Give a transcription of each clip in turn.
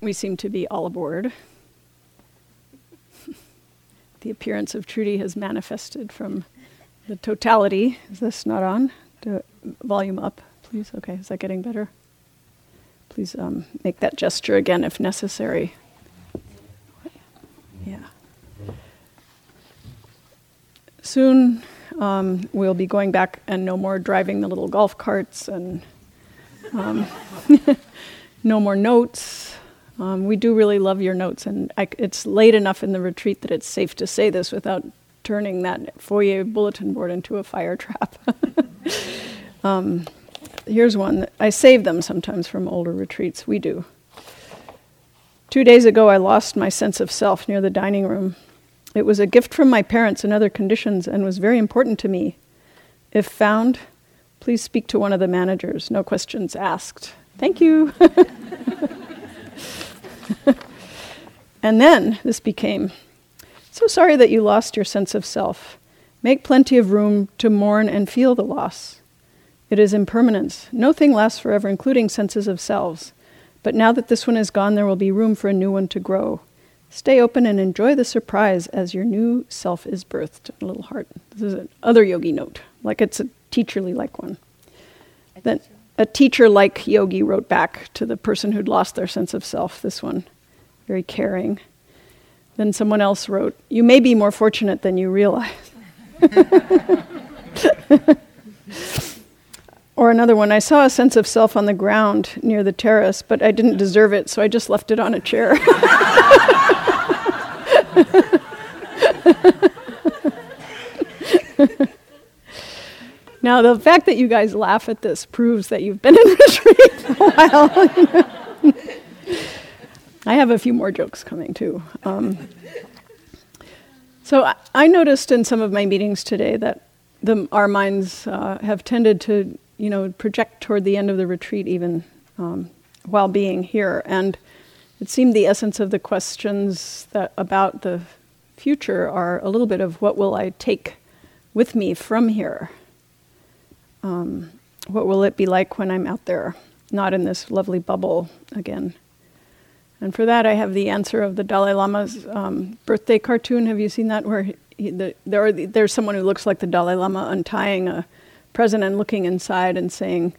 we seem to be all aboard. the appearance of Trudy has manifested from the totality. Is this not on? Do volume up, please. Okay, is that getting better? Please um, make that gesture again if necessary. Yeah. Soon um, we'll be going back and no more driving the little golf carts and um, no more notes. Um, we do really love your notes, and I, it's late enough in the retreat that it's safe to say this without turning that foyer bulletin board into a fire trap. um, here's one. I save them sometimes from older retreats. We do. Two days ago, I lost my sense of self near the dining room. It was a gift from my parents in other conditions and was very important to me. If found, please speak to one of the managers. No questions asked. Thank you. and then this became so sorry that you lost your sense of self. Make plenty of room to mourn and feel the loss. It is impermanence. No thing lasts forever, including senses of selves. But now that this one is gone, there will be room for a new one to grow. Stay open and enjoy the surprise as your new self is birthed. A little heart. This is another yogi note, like it's a teacherly like one. A then teacher. A teacher like yogi wrote back to the person who'd lost their sense of self. This one, very caring. Then someone else wrote, "You may be more fortunate than you realize." Or another one, I saw a sense of self on the ground near the terrace, but I didn't deserve it, so I just left it on a chair. now, the fact that you guys laugh at this proves that you've been in the retreat for a while. I have a few more jokes coming too. Um, so I, I, noticed in some of my meetings today that the, our minds uh, have tended to you know, project toward the end of the retreat even um, while being here. And it seemed the essence of the questions that about the future are a little bit of what will I take with me from here? Um, what will it be like when I'm out there, not in this lovely bubble again? And for that, I have the answer of the Dalai Lama's um, birthday cartoon. Have you seen that? Where he, he, the, there are the, there's someone who looks like the Dalai Lama untying a present and looking inside and saying,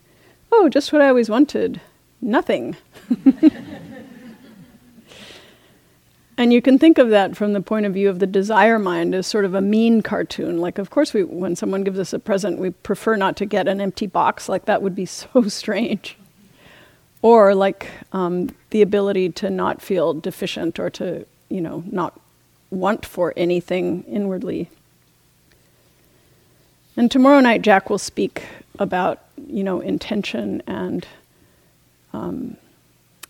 Oh, just what I always wanted nothing. and you can think of that from the point of view of the desire mind as sort of a mean cartoon. Like, of course, we, when someone gives us a present, we prefer not to get an empty box. Like, that would be so strange. Or, like, um, the ability to not feel deficient or to, you know, not want for anything inwardly. And tomorrow night, Jack will speak about, you know, intention and um,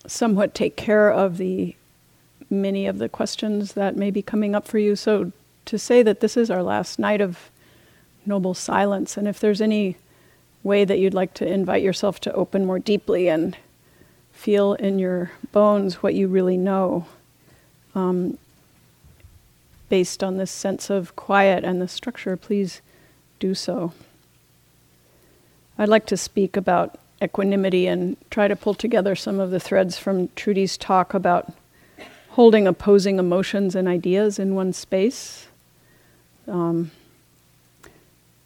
somewhat take care of the many of the questions that may be coming up for you. So to say that this is our last night of noble silence, and if there's any way that you'd like to invite yourself to open more deeply and feel in your bones what you really know, um, based on this sense of quiet and the structure, please do so. I'd like to speak about equanimity and try to pull together some of the threads from Trudy's talk about holding opposing emotions and ideas in one space. Um,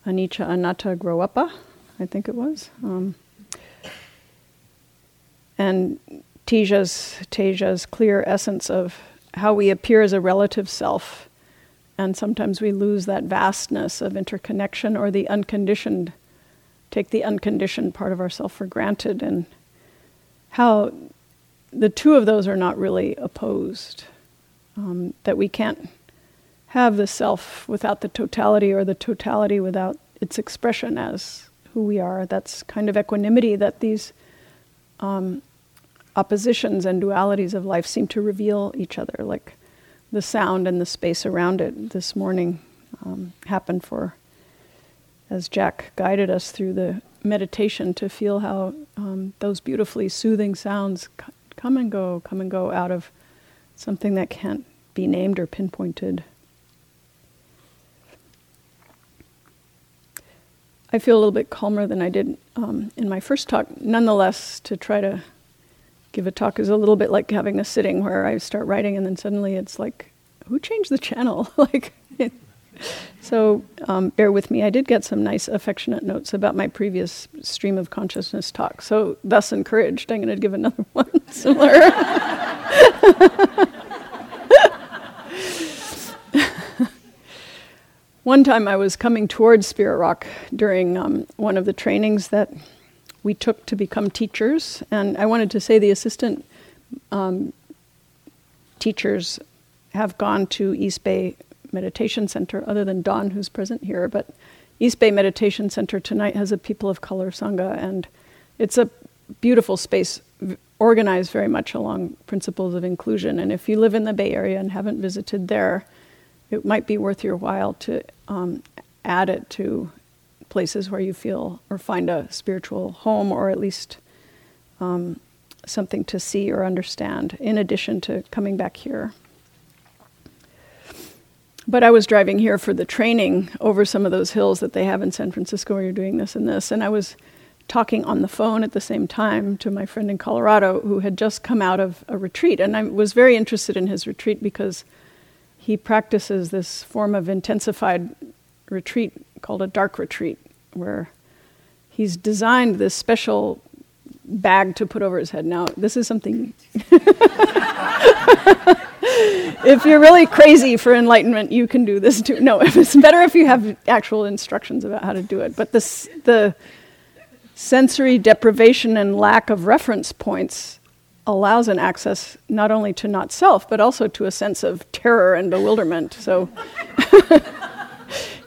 Anicca Anatta Growappa, I think it was. Um, and Teja's, Teja's clear essence of how we appear as a relative self and sometimes we lose that vastness of interconnection or the unconditioned, take the unconditioned part of ourself for granted, and how the two of those are not really opposed. Um, that we can't have the self without the totality or the totality without its expression as who we are. That's kind of equanimity that these um, oppositions and dualities of life seem to reveal each other. Like the sound and the space around it this morning um, happened for, as Jack guided us through the meditation, to feel how um, those beautifully soothing sounds come and go, come and go out of something that can't be named or pinpointed. I feel a little bit calmer than I did um, in my first talk, nonetheless, to try to give a talk is a little bit like having a sitting where I start writing and then suddenly it's like, who changed the channel? like, so um, bear with me. I did get some nice affectionate notes about my previous stream of consciousness talk. So, thus encouraged, I'm going to give another one similar. one time I was coming towards Spirit Rock during um, one of the trainings that we took to become teachers, and I wanted to say the assistant um, teachers have gone to East Bay Meditation Center, other than Don, who's present here. But East Bay Meditation Center tonight has a People of Color Sangha, and it's a beautiful space organized very much along principles of inclusion. And if you live in the Bay Area and haven't visited there, it might be worth your while to um, add it to places where you feel or find a spiritual home or at least um, something to see or understand in addition to coming back here. But I was driving here for the training over some of those hills that they have in San Francisco where you're doing this and this. And I was talking on the phone at the same time to my friend in Colorado who had just come out of a retreat. And I was very interested in his retreat because he practices this form of intensified retreat called a dark retreat where he's designed this special bag to put over his head. Now, this is something. if you're really crazy for enlightenment, you can do this too. No, it's better if you have actual instructions about how to do it. But this, the sensory deprivation and lack of reference points allows an access not only to not self, but also to a sense of terror and bewilderment. So.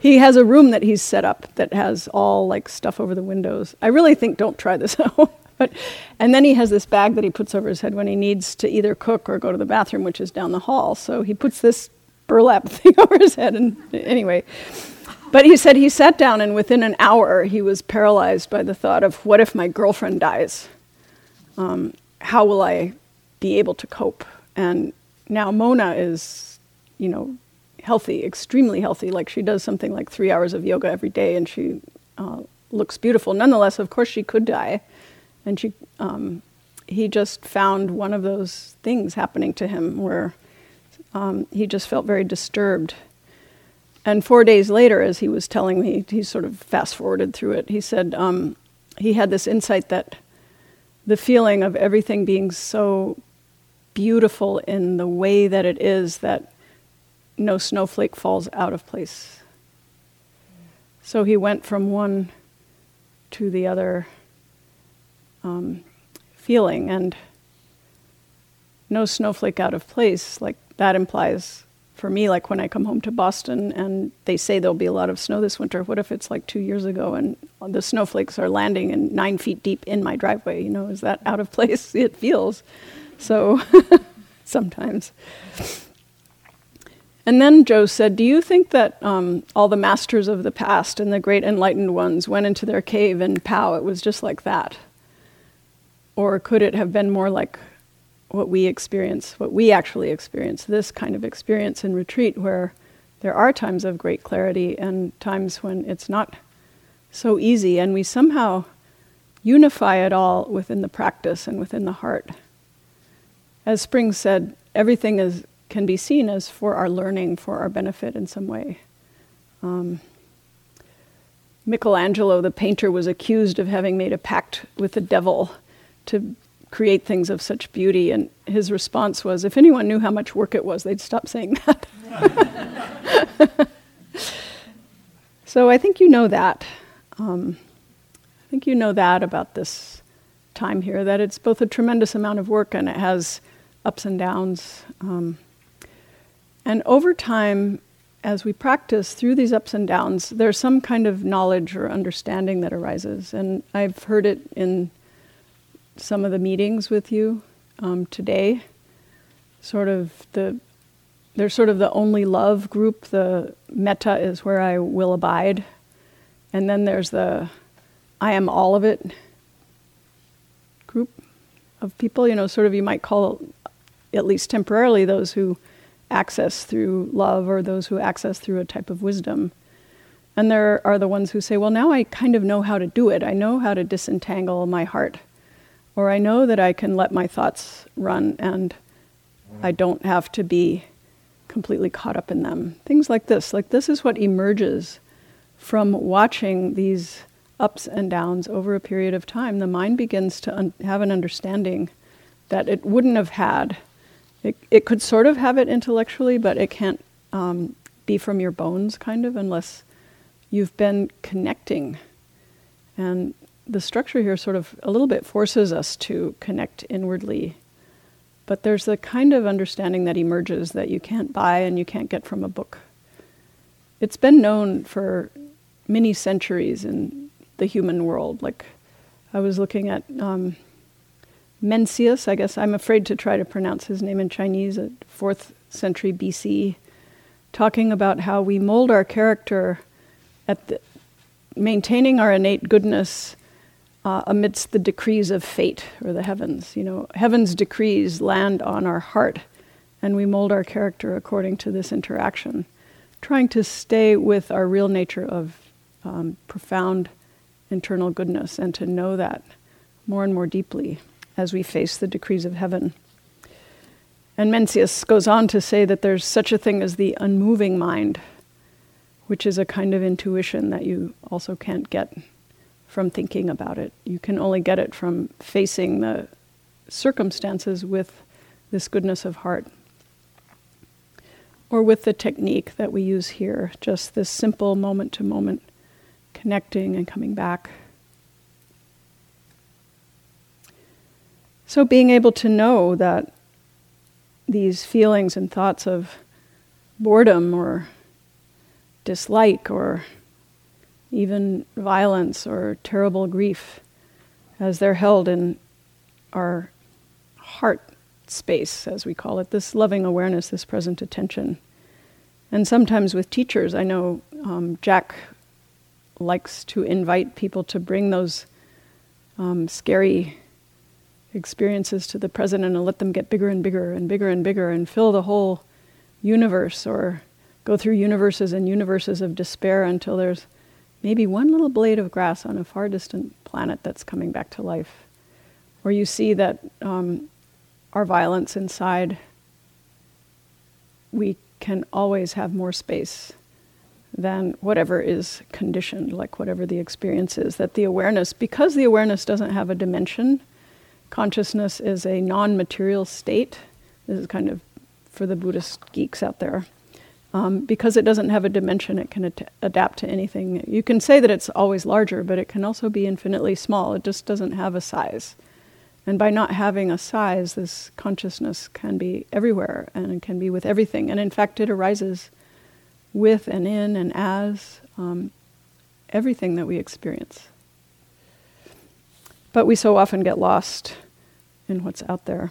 he has a room that he's set up that has all like stuff over the windows. I really think don't try this out. But and then he has this bag that he puts over his head when he needs to either cook or go to the bathroom, which is down the hall. So he puts this burlap thing over his head and anyway. But he said he sat down and within an hour he was paralyzed by the thought of what if my girlfriend dies? Um, how will I be able to cope? And now Mona is, you know, healthy, extremely healthy. Like she does something like three hours of yoga every day, and she uh, looks beautiful. Nonetheless, of course, she could die, and she um, he just found one of those things happening to him where um, he just felt very disturbed. And four days later, as he was telling me, he sort of fast forwarded through it. He said um, he had this insight that the feeling of everything being so beautiful in the way that it is that no snowflake falls out of place. So he went from one to the other um, feeling, and no snowflake out of place, like that implies for me, like when I come home to Boston and they say there'll be a lot of snow this winter, what if it's like two years ago and the snowflakes are landing and nine feet deep in my driveway? You know, is that out of place? It feels so sometimes. And then Joe said, Do you think that um, all the masters of the past and the great enlightened ones went into their cave and pow, it was just like that? Or could it have been more like what we experience, what we actually experience, this kind of experience in retreat, where there are times of great clarity and times when it's not so easy, and we somehow unify it all within the practice and within the heart. As Spring said, everything is can be seen as for our learning, for our benefit in some way. Um, Michelangelo, the painter, was accused of having made a pact with the devil to create things of such beauty, and his response was if anyone knew how much work it was, they'd stop saying that. so I think you know that. Um, I think you know that about this time here, that it's both a tremendous amount of work and it has ups and downs. Um, and over time, as we practice through these ups and downs, there's some kind of knowledge or understanding that arises. And I've heard it in some of the meetings with you um, today. Sort of the, there's sort of the only love group. The metta is where I will abide. And then there's the I am all of it group of people, you know, sort of you might call, at least temporarily, those who access through love or those who access through a type of wisdom. And there are the ones who say, well, now I kind of know how to do it. I know how to disentangle my heart, Or I know that I can let my thoughts run and I don't have to be completely caught up in them. Things like this. Like, this is what emerges from watching these ups and downs over a period of time. The mind begins to un- have an understanding that it wouldn't have had. It, it could sort of have it intellectually, but it can't um, be from your bones, kind of, unless you've been connecting. And the structure here sort of a little bit forces us to connect inwardly. But there's a kind of understanding that emerges that you can't buy and you can't get from a book. It's been known for many centuries in the human world. Like, I was looking at um, Mencius, I guess I'm afraid to try to pronounce his name in Chinese, at 4th century BC, talking about how we mold our character at the, maintaining our innate goodness uh, amidst the decrees of fate or the heavens. You know, heaven's decrees land on our heart, and we mold our character according to this interaction, trying to stay with our real nature of um, profound internal goodness and to know that more and more deeply as we face the decrees of heaven. And Mencius goes on to say that there's such a thing as the unmoving mind, which is a kind of intuition that you also can't get from thinking about it. You can only get it from facing the circumstances with this goodness of heart. Or with the technique that we use here, just this simple moment to moment connecting and coming back. So, being able to know that these feelings and thoughts of boredom or dislike or even violence or terrible grief, as they're held in our heart space, as we call it, this loving awareness, this present attention. And sometimes with teachers, I know um, Jack likes to invite people to bring those um, scary experiences to the present and let them get bigger and bigger and bigger and bigger and fill the whole universe or go through universes and universes of despair until there's maybe one little blade of grass on a far distant planet that's coming back to life. Or you see that um, our violence inside, we can always have more space than whatever is conditioned, like whatever the experience is. That the awareness, because the awareness doesn't have a dimension, consciousness is a non material state. This is kind of for the Buddhist geeks out there. Um, because it doesn't have a dimension, it can at- adapt to anything. You can say that it's always larger, but it can also be infinitely small. It just doesn't have a size. And by not having a size, this consciousness can be everywhere and can be with everything. And in fact, it arises with and in and as um, everything that we experience. But we so often get lost in what's out there.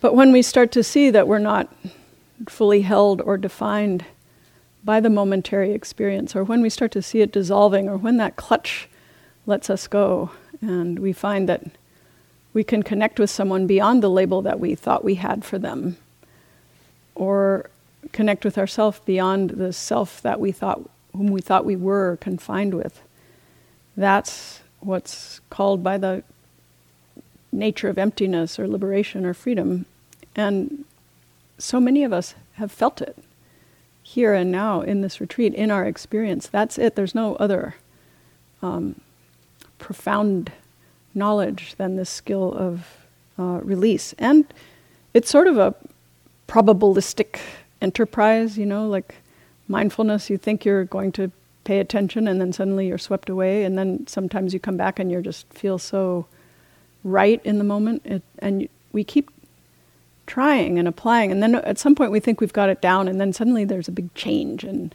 But when we start to see that we're not fully held or defined by the momentary experience, or when we start to see it dissolving, or when that clutch lets us go, and we find that we can connect with someone beyond the label that we thought we had for them, or connect with ourselves beyond the self that we thought, whom we thought we were confined with. That's what's called by the nature of emptiness or liberation or freedom. And so many of us have felt it here and now in this retreat, in our experience. That's it. There's no other um, profound knowledge than this skill of uh, release. And it's sort of a probabilistic enterprise, you know, like mindfulness. You think you're going to pay attention and then suddenly you're swept away. And then sometimes you come back and you just feel so right in the moment. It, and we keep trying and applying. And then at some point we think we've got it down, and then suddenly there's a big change, and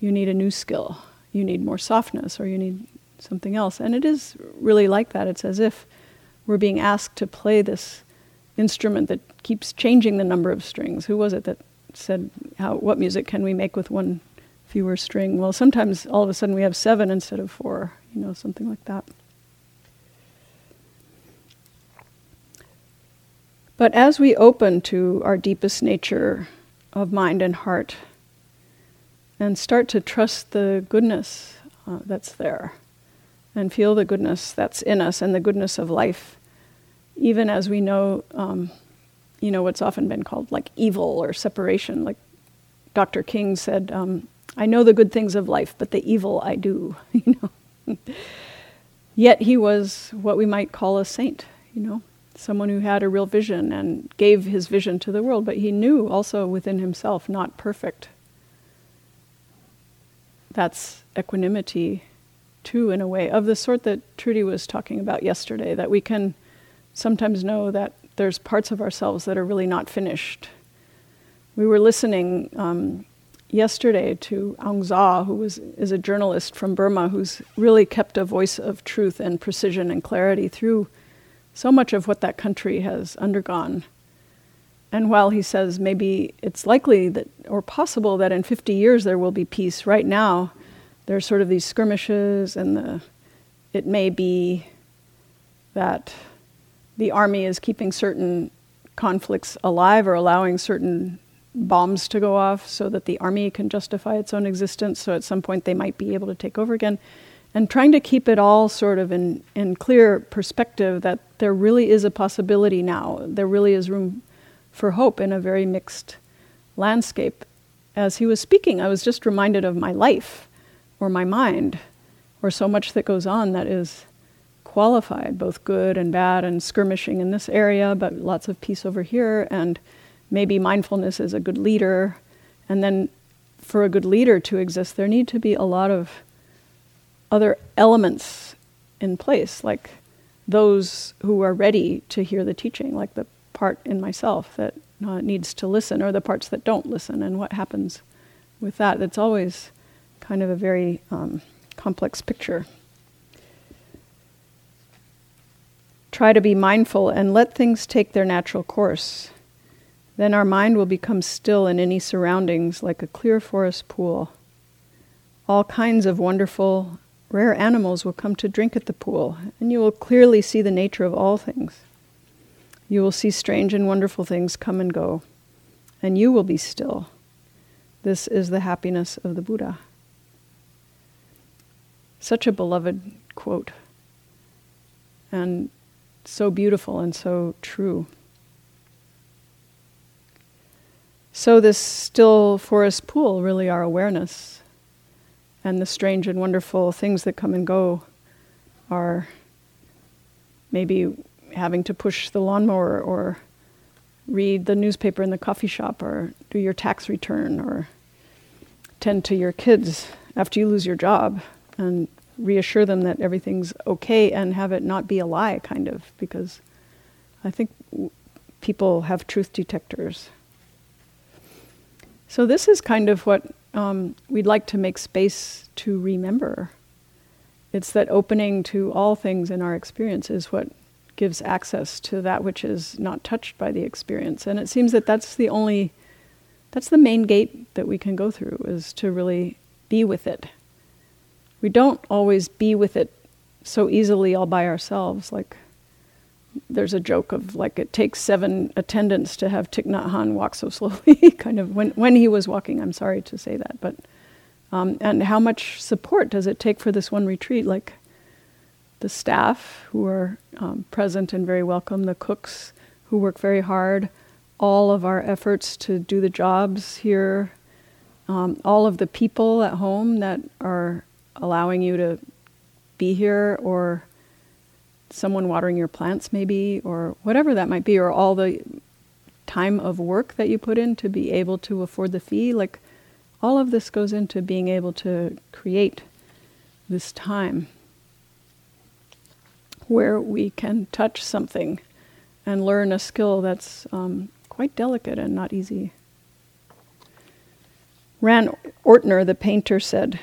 you need a new skill. You need more softness, or you need something else. And it is really like that. It's as if we're being asked to play this instrument that keeps changing the number of strings. Who was it that said, how, what music can we make with one fewer string? Well, sometimes all of a sudden we have seven instead of four, you know, something like that. But as we open to our deepest nature of mind and heart and start to trust the goodness uh, that's there, and feel the goodness that's in us and the goodness of life, even as we know, um, you know, what's often been called like evil or separation. Like Dr. King said, um, I know the good things of life, but the evil I do, you know. Yet he was what we might call a saint, you know, someone who had a real vision and gave his vision to the world, but he knew also within himself, not perfect. That's equanimity, too, in a way, of the sort that Trudy was talking about yesterday, that we can sometimes know that there's parts of ourselves that are really not finished. We were listening um, yesterday to Aung Zaw, who was, is a journalist from Burma who's really kept a voice of truth and precision and clarity through so much of what that country has undergone. And while he says maybe it's likely that, or possible that in 50 years there will be peace, right now there's sort of these skirmishes, and the, it may be that the army is keeping certain conflicts alive or allowing certain bombs to go off so that the army can justify its own existence. So at some point they might be able to take over again. And trying to keep it all sort of in, in clear perspective that there really is a possibility now. There really is room for hope in a very mixed landscape. As he was speaking, I was just reminded of my life or my mind or so much that goes on that is qualified, both good and bad, and skirmishing in this area, but lots of peace over here, and maybe mindfulness is a good leader. And then for a good leader to exist, there need to be a lot of other elements in place, like those who are ready to hear the teaching, like the part in myself that uh, needs to listen, or the parts that don't listen, and what happens with that. It's always kind of a very um, complex picture. Try to be mindful and let things take their natural course. Then our mind will become still in any surroundings like a clear forest pool. All kinds of wonderful, rare animals will come to drink at the pool, and you will clearly see the nature of all things. You will see strange and wonderful things come and go, and you will be still. This is the happiness of the Buddha. Such a beloved quote, and so beautiful and so true. So, this still forest pool, really, our awareness and the strange and wonderful things that come and go are maybe having to push the lawnmower or read the newspaper in the coffee shop or do your tax return or tend to your kids after you lose your job and reassure them that everything's okay and have it not be a lie, kind of, because I think w- people have truth detectors. So, this is kind of what um, we'd like to make space to remember. It's that opening to all things in our experience is what gives access to that which is not touched by the experience. And it seems that that's the only, that's the main gate that we can go through, is to really be with it. We don't always be with it so easily all by ourselves. Like there's a joke of like it takes seven attendants to have Thich Nhat Hanh walk so slowly, kind of when, when he was walking. I'm sorry to say that, but um, and how much support does it take for this one retreat? Like the staff who are um, present and very welcome, the cooks who work very hard, all of our efforts to do the jobs here, um, all of the people at home that are allowing you to be here or someone watering your plants, maybe, or whatever that might be, or all the time of work that you put in to be able to afford the fee. Like, all of this goes into being able to create this time where we can touch something and learn a skill that's um, quite delicate and not easy. Ran Ortner, the painter, said,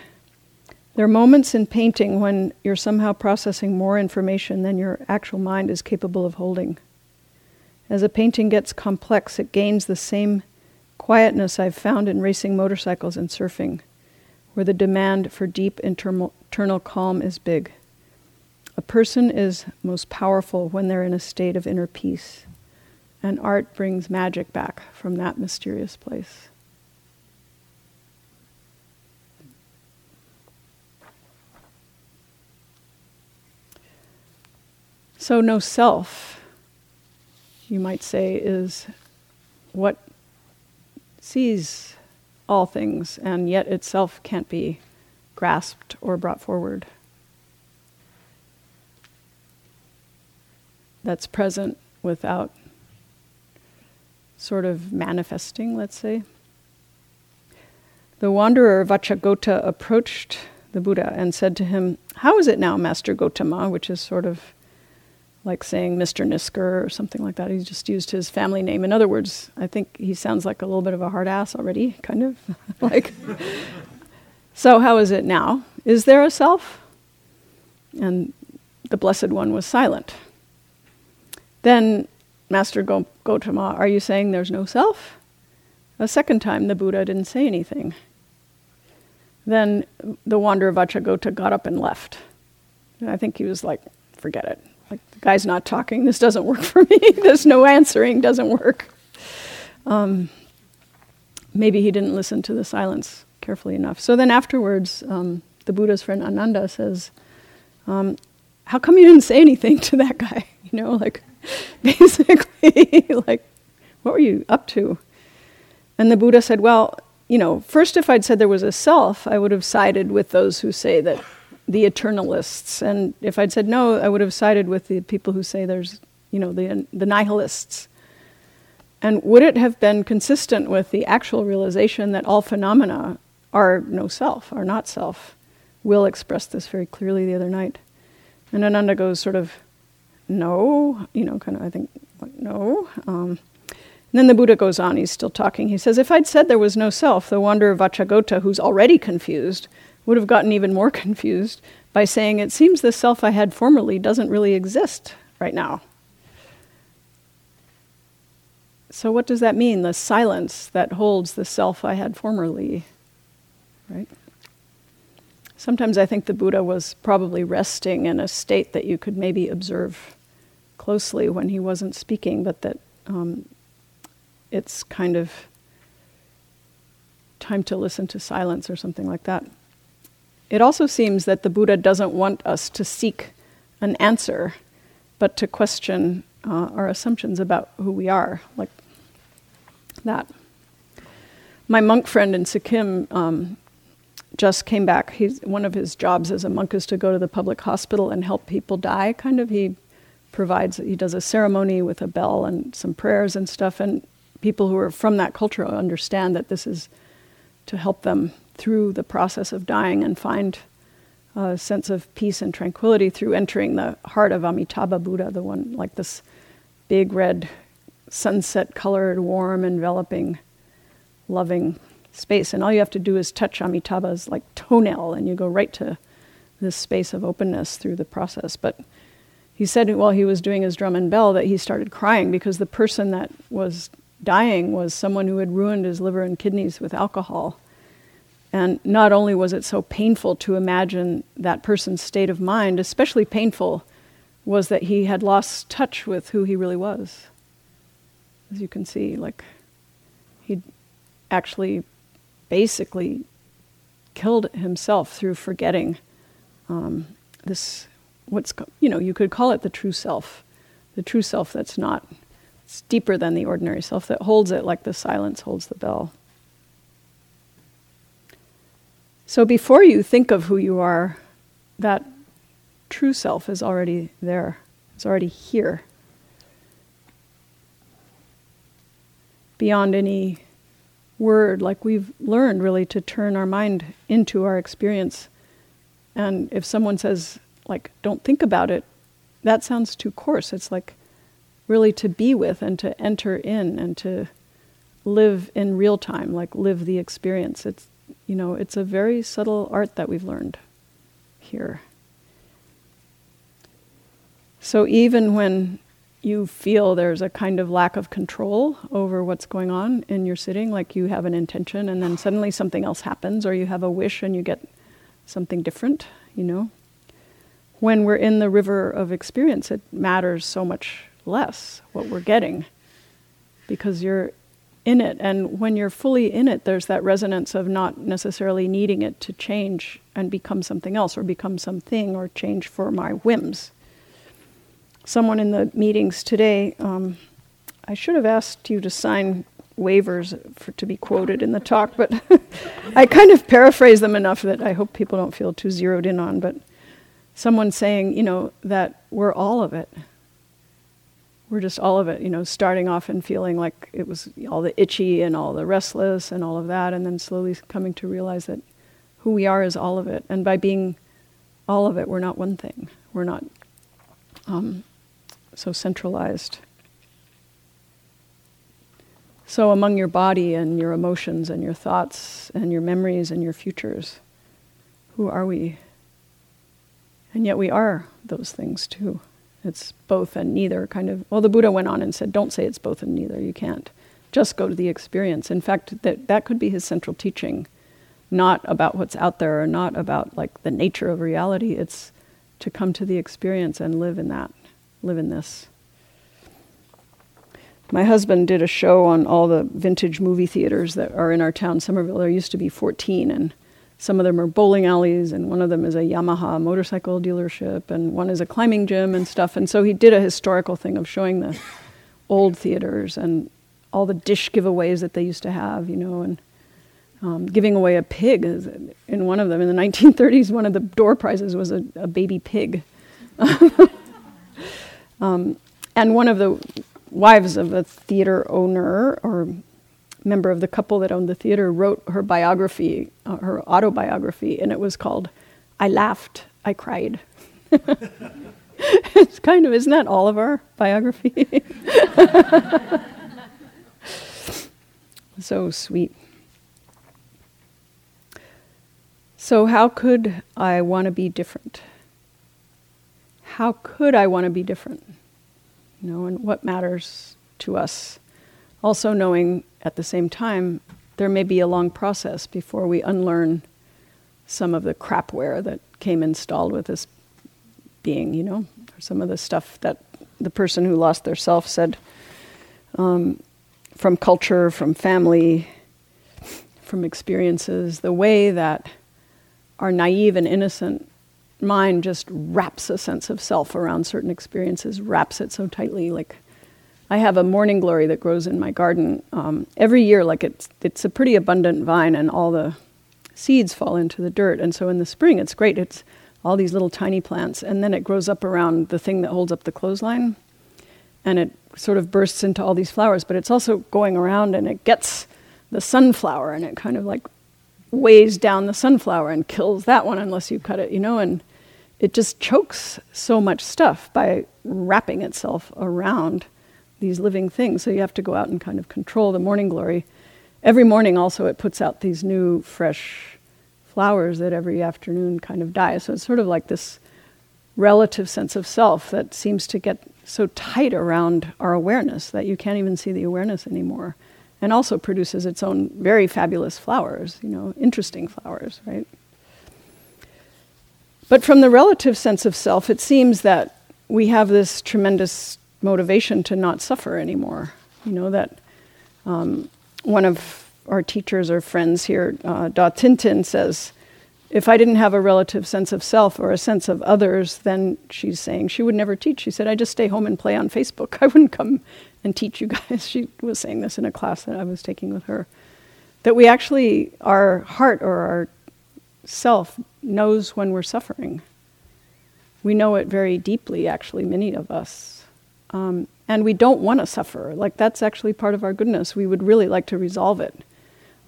there are moments in painting when you're somehow processing more information than your actual mind is capable of holding. As a painting gets complex, it gains the same quietness I've found in racing motorcycles and surfing, where the demand for deep internal, calm is big. A person is most powerful when they're in a state of inner peace, and art brings magic back from that mysterious place. So, no self, you might say, is what sees all things and yet itself can't be grasped or brought forward. That's present without sort of manifesting, let's say. The wanderer Vacchagotta approached the Buddha and said to him, How is it now, Master Gotama? Which is sort of like saying Mr. Nisker or something like that. He just used his family name. In other words, I think he sounds like a little bit of a hard ass already, kind of. like, so how is it now? Is there a self? And the Blessed One was silent. Then, Master Gotama, are you saying there's no self? A second time, the Buddha didn't say anything. Then the wanderer Vacchagotta got up and left. And I think he was like, forget it. Like, the guy's not talking. This doesn't work for me. There's no answering, doesn't work. Um, maybe he didn't listen to the silence carefully enough. So then afterwards, um, the Buddha's friend Ananda says, um, How come you didn't say anything to that guy? You know, like, basically, like, what were you up to? And the Buddha said, Well, you know, first, if I'd said there was a self, I would have sided with those who say that the eternalists. And if I'd said no, I would have sided with the people who say there's, you know, the, the nihilists. And would it have been consistent with the actual realization that all phenomena are no self, are not self? Will expressed this very clearly the other night. And Ananda goes sort of, no, you know, kind of, I think, no. Um, and then the Buddha goes on, he's still talking. He says, If I'd said there was no self, the wanderer Vacchagotta, who's already confused, would have gotten even more confused by saying, It seems the self I had formerly doesn't really exist right now. So, what does that mean? The silence that holds the self I had formerly, right? Sometimes I think the Buddha was probably resting in a state that you could maybe observe closely when he wasn't speaking, but that um, it's kind of time to listen to silence or something like that. It also seems that the Buddha doesn't want us to seek an answer, but to question uh, our assumptions about who we are, like that. My monk friend in Sikkim um, just came back. He's, one of his jobs as a monk is to go to the public hospital and help people die, kind of. He provides, he does a ceremony with a bell and some prayers and stuff. And people who are from that culture understand that this is to help them through the process of dying and find a sense of peace and tranquility through entering the heart of Amitabha Buddha, the one like this big red sunset colored, warm, enveloping, loving space. And all you have to do is touch Amitabha's like toenail and you go right to this space of openness through the process. But he said while he was doing his drum and bell that he started crying because the person that was dying was someone who had ruined his liver and kidneys with alcohol. And not only was it so painful to imagine that person's state of mind, especially painful was that he had lost touch with who he really was. As you can see, like he actually basically killed himself through forgetting um, this, what's, you know, you could call it the true self, the true self that's not it's deeper than the ordinary self that holds it like the silence holds the bell. So before you think of who you are, that true self is already there, it's already here. Beyond any word, like we've learned really to turn our mind into our experience. And if someone says, like, don't think about it, that sounds too coarse. It's like, really to be with and to enter in and to live in real time, like live the experience. It's you know, it's a very subtle art that we've learned here. So even when you feel there's a kind of lack of control over what's going on in your sitting, like you have an intention and then suddenly something else happens, or you have a wish and you get something different, you know. When we're in the river of experience, it matters so much less what we're getting because you're in it. And when you're fully in it, there's that resonance of not necessarily needing it to change and become something else or become something or change for my whims. someone in the meetings today, um, I should have asked you to sign waivers for, to be quoted in the talk, but I kind of paraphrase them enough that I hope people don't feel too zeroed in on. But someone saying, you know, that we're all of it. We're just all of it, you know, starting off and feeling like it was all the itchy and all the restless and all of that, and then slowly coming to realize that who we are is all of it. And by being all of it, we're not one thing. We're not um, so centralized. So, among your body and your emotions and your thoughts and your memories and your futures, who are we? And yet we are those things too. It's both and neither, kind of. Well, the Buddha went on and said, Don't say it's both and neither. You can't. Just go to the experience. In fact, that, that could be his central teaching, not about what's out there or not about like the nature of reality. It's to come to the experience and live in that, live in this. My husband did a show on all the vintage movie theaters that are in our town, Somerville. There used to be 14, and some of them are bowling alleys, and one of them is a Yamaha motorcycle dealership, and one is a climbing gym and stuff. And so he did a historical thing of showing the old theaters and all the dish giveaways that they used to have, you know, and um, giving away a pig in one of them. In the 1930s, one of the door prizes was a, a baby pig. um, and one of the wives of a theater owner or member of the couple that owned the theater wrote her biography, uh, her autobiography, and it was called I Laughed, I Cried. it's kind of, isn't that all of our biography? so sweet. So, how could I want to be different? How could I want to be different? you know, and what matters to us. Also, knowing at the same time there may be a long process before we unlearn some of the crapware that came installed with this being, you know, or some of the stuff that the person who lost their self said um, from culture, from family, from experiences, the way that our naive and innocent mind just wraps a sense of self around certain experiences, wraps it so tightly. Like I have a morning glory that grows in my garden um, every year. Like it's it's a pretty abundant vine, and all the seeds fall into the dirt. And so in the spring, it's great. It's all these little tiny plants, and then it grows up around the thing that holds up the clothesline, and it sort of bursts into all these flowers. But it's also going around, and it gets the sunflower, and it kind of like weighs down the sunflower and kills that one unless you cut it, you know, and it just chokes so much stuff by wrapping itself around these living things. So you have to go out and kind of control the morning glory. Every morning, also, it puts out these new, fresh flowers that every afternoon kind of die. So it's sort of like this relative sense of self that seems to get so tight around our awareness that you can't even see the awareness anymore and also produces its own very fabulous flowers, you know, interesting flowers, right? But from the relative sense of self, it seems that we have this tremendous motivation to not suffer anymore. You know, that um, one of our teachers or friends here, uh, Da Tintin, says, if I didn't have a relative sense of self or a sense of others, then she's saying she would never teach. She said, I just stay home and play on Facebook. I wouldn't come and teach you guys. She was saying this in a class that I was taking with her. That we actually, our heart or our self knows when we're suffering. We know it very deeply, actually, many of us. Um, and we don't want to suffer. Like, that's actually part of our goodness. We would really like to resolve it.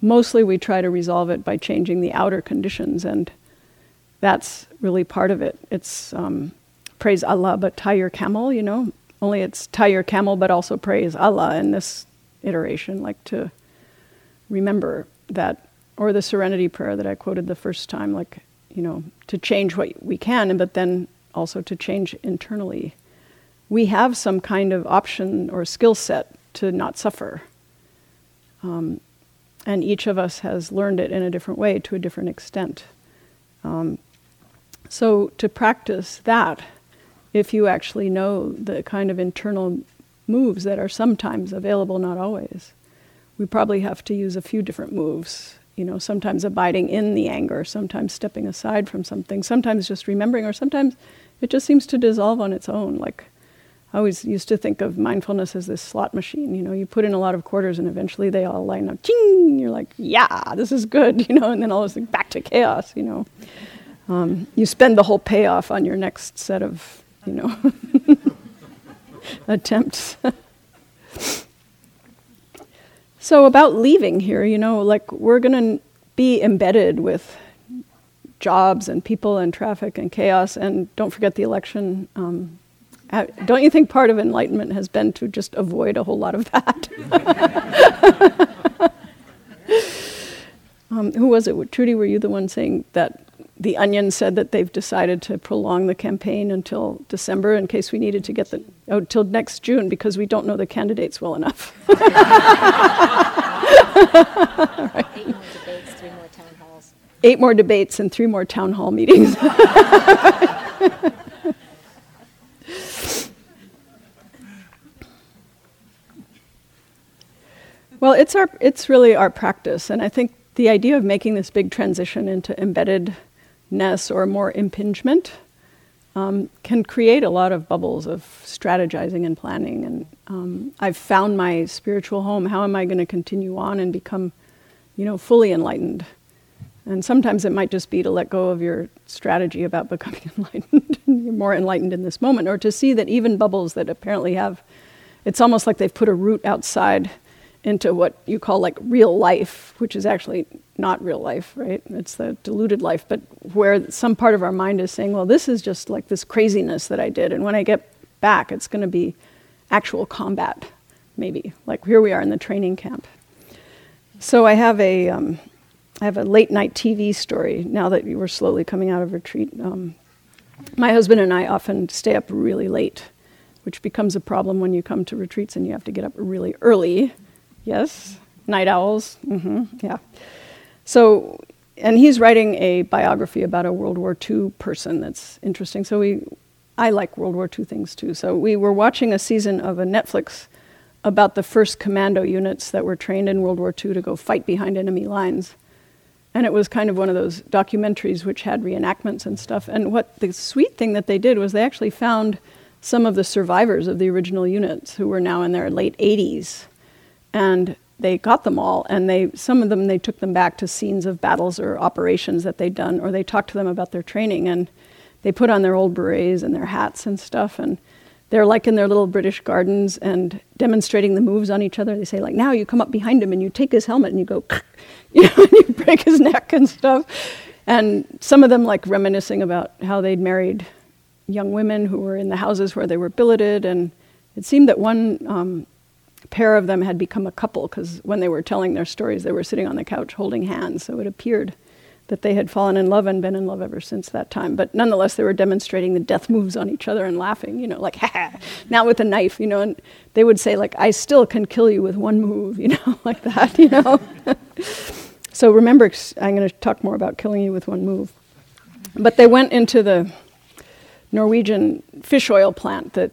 Mostly, we try to resolve it by changing the outer conditions, and that's really part of it. It's um, praise Allah, but tie your camel, you know, only it's tie your camel, but also praise Allah in this iteration, like to remember that, or the serenity prayer that I quoted the first time, like, you know, to change what we can, but then also to change internally. We have some kind of option or skill set to not suffer. Um, and each of us has learned it in a different way to a different extent. Um, so to practice that, if you actually know the kind of internal moves that are sometimes available, not always. We probably have to use a few different moves. You know, sometimes abiding in the anger, sometimes stepping aside from something, sometimes just remembering, or sometimes it just seems to dissolve on its own. Like I always used to think of mindfulness as this slot machine. You know, you put in a lot of quarters and eventually they all line up. Ching! You're like, yeah, this is good. You know, and then all of a sudden back to chaos. You know, um, you spend the whole payoff on your next set of, you know, attempts. so about leaving here, you know, like we're going to be embedded with jobs and people and traffic and chaos, and don't forget the election. Um, don't you think part of enlightenment has been to just avoid a whole lot of that? um, who was it? Trudy, were you the one saying that the Onion said that they've decided to prolong the campaign until December in case we needed to get the oh till next June because we don't know the candidates well enough. right. Eight more debates, three more town halls. Eight more debates and three more town hall meetings. Well, it's our it's really our practice, and I think the idea of making this big transition into embeddedness or more impingement um, can create a lot of bubbles of strategizing and planning. And um, I've found my spiritual home. How am I going to continue on and become, you know, fully enlightened? And sometimes it might just be to let go of your strategy about becoming enlightened. You're more enlightened in this moment, or to see that even bubbles that apparently have, it's almost like they've put a root outside into what you call like real life, which is actually not real life, right? It's the deluded life, but where some part of our mind is saying, well, this is just like this craziness that I did. And when I get back, it's going to be actual combat, maybe. Like here we are in the training camp. So I have a, um, I have a late night TV story now that we're slowly coming out of retreat. Um, my husband and I often stay up really late, which becomes a problem when you come to retreats and you have to get up really early Yes, night owls. Mm-hmm. Yeah. So, and he's writing a biography about a World War II person that's interesting. So we, I like World War II things too. So we were watching a season of a Netflix about the first commando units that were trained in World War II to go fight behind enemy lines. And it was kind of one of those documentaries which had reenactments and stuff. And what the sweet thing that they did was they actually found some of the survivors of the original units who were now in their late 80s and they got them all and they some of them they took them back to scenes of battles or operations that they'd done or they talked to them about their training and they put on their old berets and their hats and stuff and they're like in their little british gardens and demonstrating the moves on each other. They say like now you come up behind him and you take his helmet and you go you know and you break his neck and stuff. And some of them like reminiscing about how they'd married young women who were in the houses where they were billeted and it seemed that one um, pair of them had become a couple because when they were telling their stories, they were sitting on the couch holding hands. So it appeared that they had fallen in love and been in love ever since that time. But nonetheless, they were demonstrating the death moves on each other and laughing, you know, like, ha ha, now with a knife, you know, and they would say, like, I still can kill you with one move, you know, like that, you know. so remember, I'm going to talk more about killing you with one move. But they went into the Norwegian fish oil plant that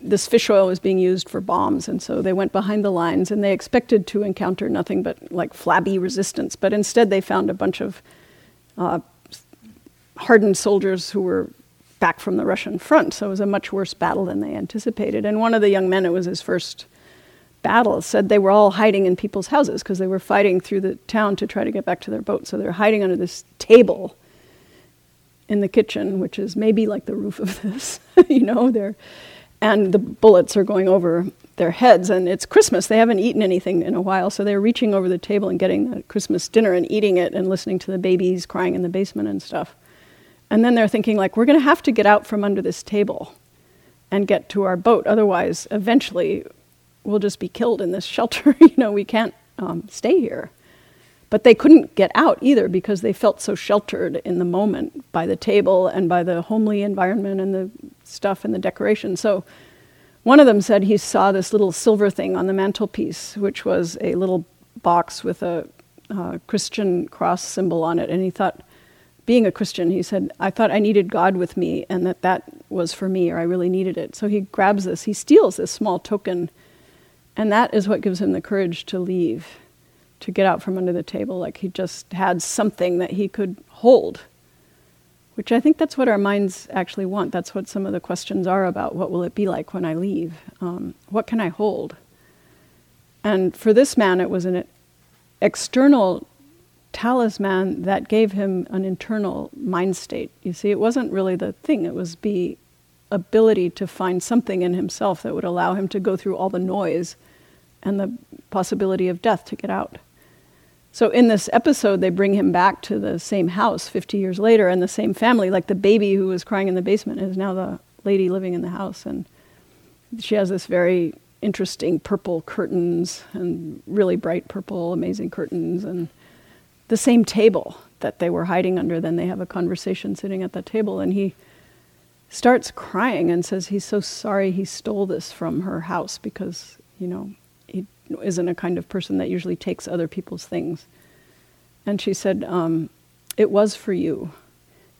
this fish oil was being used for bombs, and so they went behind the lines and they expected to encounter nothing but like flabby resistance, but instead they found a bunch of uh, hardened soldiers who were back from the Russian front. So it was a much worse battle than they anticipated. And one of the young men, it was his first battle, said they were all hiding in people's houses because they were fighting through the town to try to get back to their boat. So they're hiding under this table in the kitchen, which is maybe like the roof of this, you know, they're, and the bullets are going over their heads. And it's Christmas. They haven't eaten anything in a while, so they're reaching over the table and getting the Christmas dinner and eating it and listening to the babies crying in the basement and stuff. And then they're thinking, like, we're going to have to get out from under this table and get to our boat. Otherwise, eventually, we'll just be killed in this shelter. you know, we can't um, stay here. But they couldn't get out either because they felt so sheltered in the moment by the table and by the homely environment and the stuff and the decoration. So one of them said he saw this little silver thing on the mantelpiece, which was a little box with a uh, Christian cross symbol on it. And he thought, being a Christian, he said, I thought I needed God with me and that that was for me or I really needed it. So he grabs this, he steals this small token, and that is what gives him the courage to leave to get out from under the table. Like he just had something that he could hold which I think that's what our minds actually want. That's what some of the questions are about. What will it be like when I leave? Um, what can I hold? And for this man, it was an external talisman that gave him an internal mind state. You see, it wasn't really the thing, it was the ability to find something in himself that would allow him to go through all the noise and the possibility of death to get out. So in this episode, they bring him back to the same house 50 years later and the same family. Like the baby who was crying in the basement is now the lady living in the house. And she has this very interesting purple curtains and really bright purple, amazing curtains, and the same table that they were hiding under. Then they have a conversation sitting at the table, and he starts crying and says he's so sorry he stole this from her house because, you know, isn't a kind of person that usually takes other people's things. And she said, um, It was for you.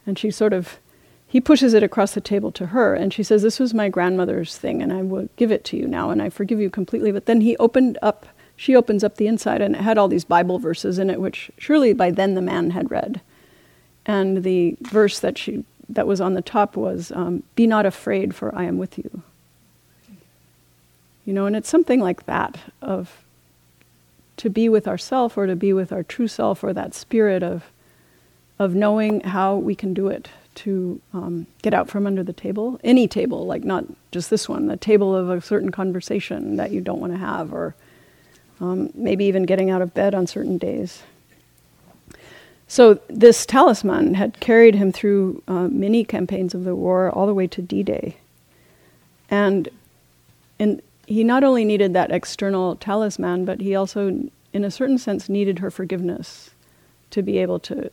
And she sort of, he pushes it across the table to her, and she says, This was my grandmother's thing, and I will give it to you now, and I forgive you completely. But then he opened up, she opens up the inside, and it had all these Bible verses in it, which surely by then the man had read. And the verse that she that was on the top was, um, "Be not afraid, for I am with you." You know, and it's something like that of to be with ourself or to be with our true self or that spirit of of knowing how we can do it to um, get out from under the table, any table, like not just this one, the table of a certain conversation that you don't want to have, or um, maybe even getting out of bed on certain days. So this talisman had carried him through uh, many campaigns of the war, all the way to D-Day, and in he not only needed that external talisman, but he also, in a certain sense, needed her forgiveness to be able to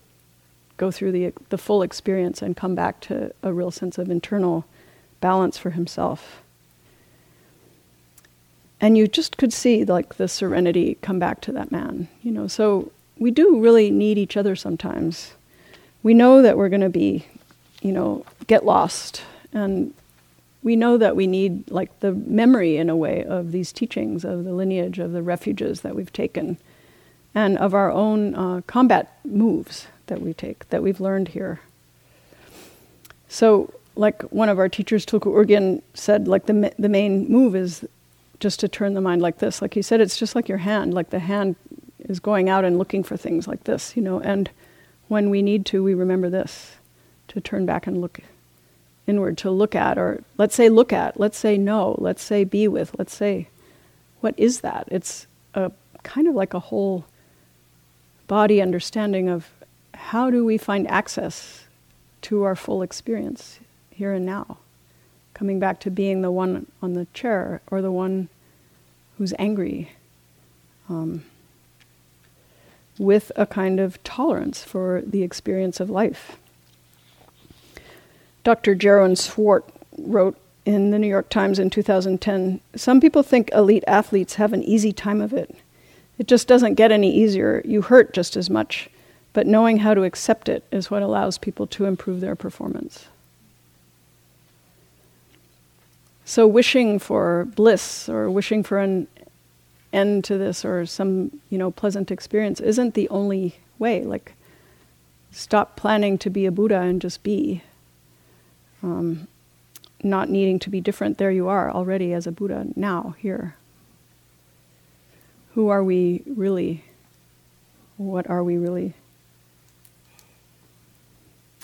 go through the, the full experience and come back to a real sense of internal balance for himself. And you just could see like the serenity come back to that man, you know. So we do really need each other sometimes. We know that we're going to be, you know, get lost and we know that we need like the memory in a way of these teachings of the lineage of the refuges that we've taken and of our own uh, combat moves that we take that we've learned here. So like one of our teachers tulku urgyen said like the, the main move is just to turn the mind like this. Like he said it's just like your hand. Like the hand is going out and looking for things like this you know and when we need to we remember this to turn back and look inward to look at, or let's say look at, let's say no, let's say be with, let's say, what is that? It's a kind of like a whole body understanding of how do we find access to our full experience here and now. Coming back to being the one on the chair or the one who's angry. Um, with a kind of tolerance for the experience of life. Dr. Jeroen Swart wrote in the New York Times in 2010 Some people think elite athletes have an easy time of it. It just doesn't get any easier. You hurt just as much, but knowing how to accept it is what allows people to improve their performance. So, wishing for bliss or wishing for an end to this or some you know pleasant experience isn't the only way. Like, stop planning to be a Buddha and just be um, not needing to be different, there you are already as a Buddha now, here. Who are we really? What are we really?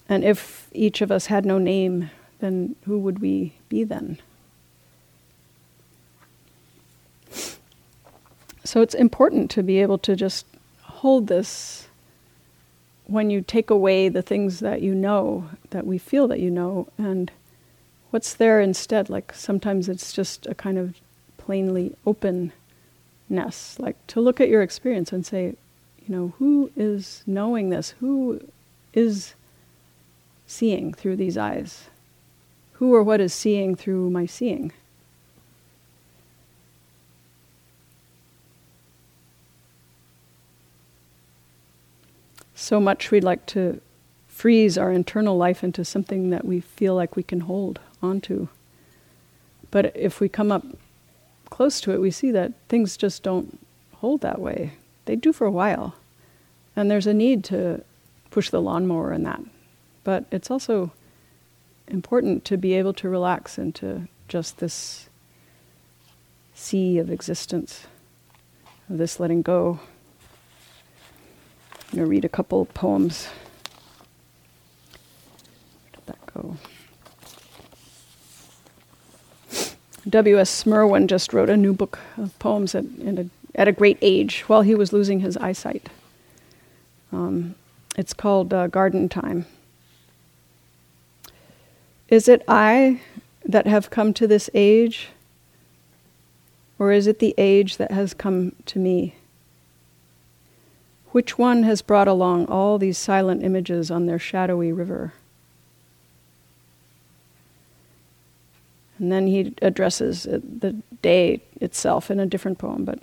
And if each of us had no name, then who would we be then? So it's important to be able to just hold this when you take away the things that you know, that we feel that you know, and what's there instead? Like sometimes it's just a kind of plainly openness, like to look at your experience and say, you know, who is knowing this? Who is seeing through these eyes? Who or what is seeing through my seeing? So much we'd like to freeze our internal life into something that we feel like we can hold onto. But if we come up close to it, we see that things just don't hold that way. They do for a while. And there's a need to push the lawnmower in that but it's also important to be able to relax into just this sea of existence, of this letting go. I'm going to read a couple poems. Where did that go? W.S. Merwin just wrote a new book of poems at, a, at a great age while he was losing his eyesight. Um, it's called uh, Garden Time. Is it I that have come to this age, or is it the age that has come to me? Which one has brought along all these silent images on their shadowy river? And then he addresses the day itself in a different poem. But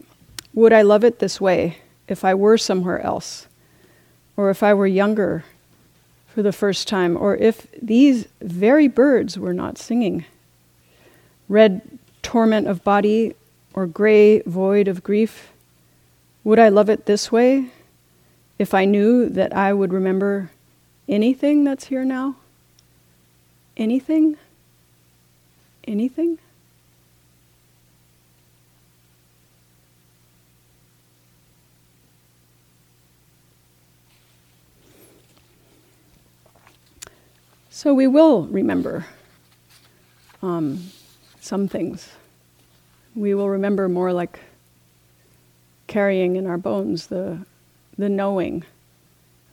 would I love it this way if I were somewhere else? Or if I were younger for the first time? Or if these very birds were not singing? Red torment of body or gray void of grief? Would I love it this way if I knew that I would remember anything that's here now? Anything? anything? So we will remember um, some things. We will remember more like carrying in our bones the, the knowing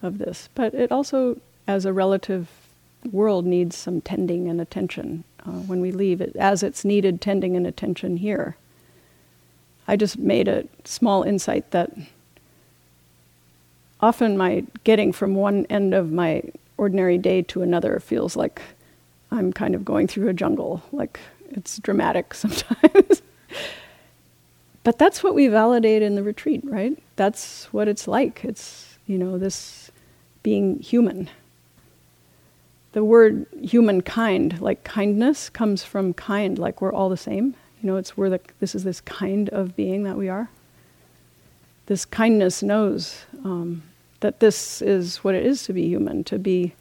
of this. But it also, as a relative world, needs some tending and attention uh, when we leave, it, as it's needed tending and attention here. I just made a small insight that often my getting from one end of my ordinary day to another feels like I'm kind of going through a jungle, like it's dramatic sometimes. But that's what we validate in the retreat, right? That's what it's like. It's, you know, this being human the word humankind, like kindness, comes from kind, like we're all the same. You know, it's we're the, this is this kind of being that we are. This kindness knows um, that this is what it is to be human, to be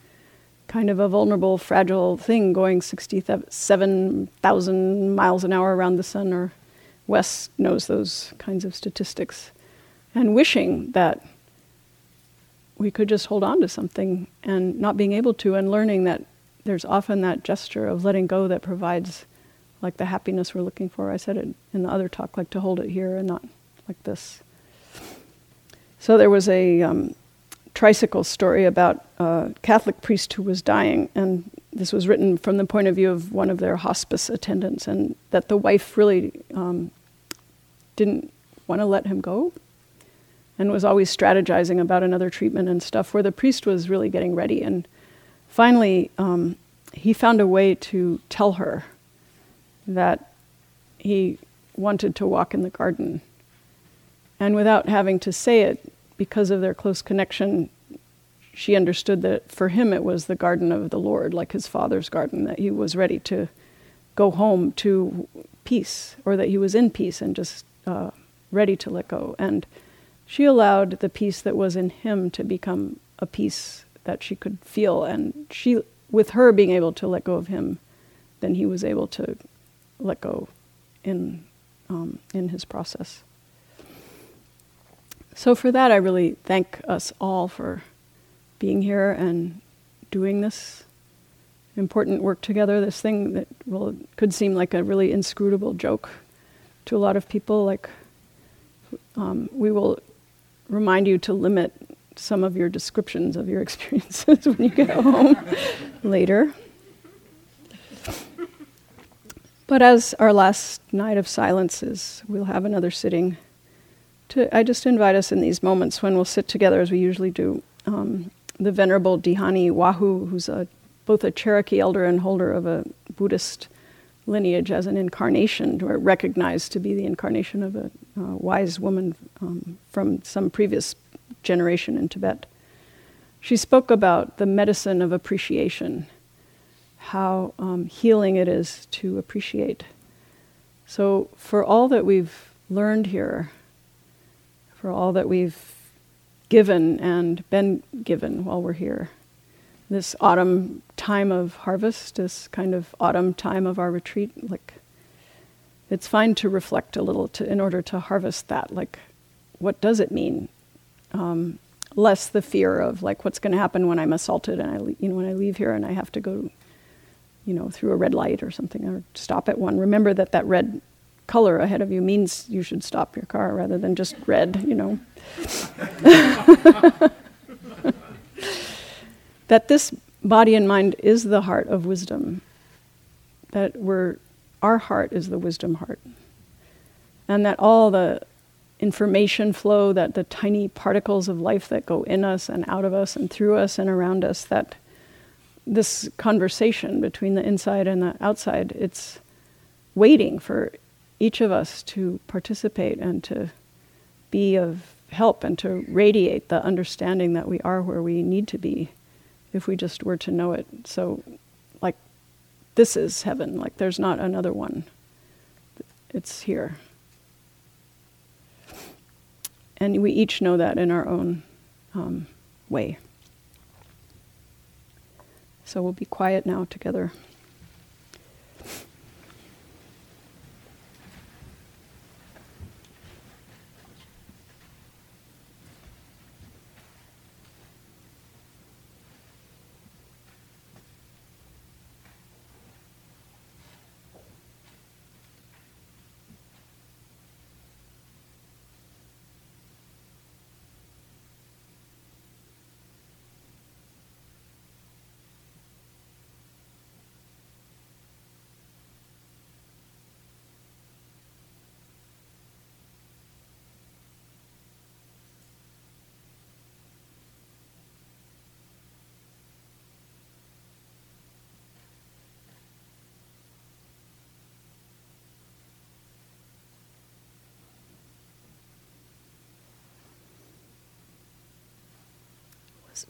kind of a vulnerable, fragile thing going 67,000 miles an hour around the sun, or Wes knows those kinds of statistics, and wishing that we could just hold on to something and not being able to, and learning that there's often that gesture of letting go that provides like the happiness we're looking for. I said it in the other talk, like to hold it here and not like this. So there was a um, tricycle story about a Catholic priest who was dying, and this was written from the point of view of one of their hospice attendants, and that the wife really um, didn't want to let him go and was always strategizing about another treatment and stuff, where the priest was really getting ready. And finally, um, he found a way to tell her that he wanted to walk in the garden. And without having to say it, because of their close connection, she understood that for him it was the garden of the Lord, like his father's garden, that he was ready to go home to peace, or that he was in peace and just uh, ready to let go. And she allowed the peace that was in him to become a peace that she could feel. And she, with her being able to let go of him, then he was able to let go in, um, in his process. So, for that, I really thank us all for being here and doing this important work together. This thing that well, could seem like a really inscrutable joke to a lot of people. Like, um, we will remind you to limit some of your descriptions of your experiences when you get home later. But as our last night of silence is, we'll have another sitting. To, I just invite us in these moments when we'll sit together as we usually do. Um, the Venerable Dhyani Ywahoo, who's a, both a Cherokee elder and holder of a Buddhist lineage as an incarnation, or recognized to be the incarnation of a uh, wise woman um, from some previous generation in Tibet. She spoke about the medicine of appreciation, how um, healing it is to appreciate. So, for all that we've learned here, for all that we've given and been given while we're here, this autumn time of harvest, this kind of autumn time of our retreat, like it's fine to reflect a little to, in order to harvest that. Like, what does it mean? Um, less the fear of like what's going to happen when I'm assaulted and I, you know, when I leave here and I have to go, you know, through a red light or something or stop at one. Remember that that red color ahead of you means you should stop your car rather than just red, you know. that this body and mind is the heart of wisdom. That we're, our heart is the wisdom heart. And that all the information flow, that the tiny particles of life that go in us and out of us and through us and around us, that this conversation between the inside and the outside, it's waiting for each of us to participate and to be of help and to radiate the understanding that we are where we need to be if we just were to know it. So, like, this is heaven, like, there's not another one. It's here. And we each know that in our own um, way. So we'll be quiet now together.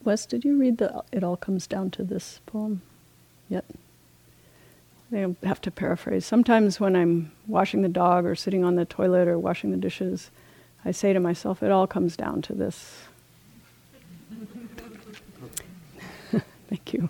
Wes, did you read the It All Comes Down to This poem yet? I have to paraphrase. Sometimes when I'm washing the dog or sitting on the toilet or washing the dishes, I say to myself, it all comes down to this. Thank you.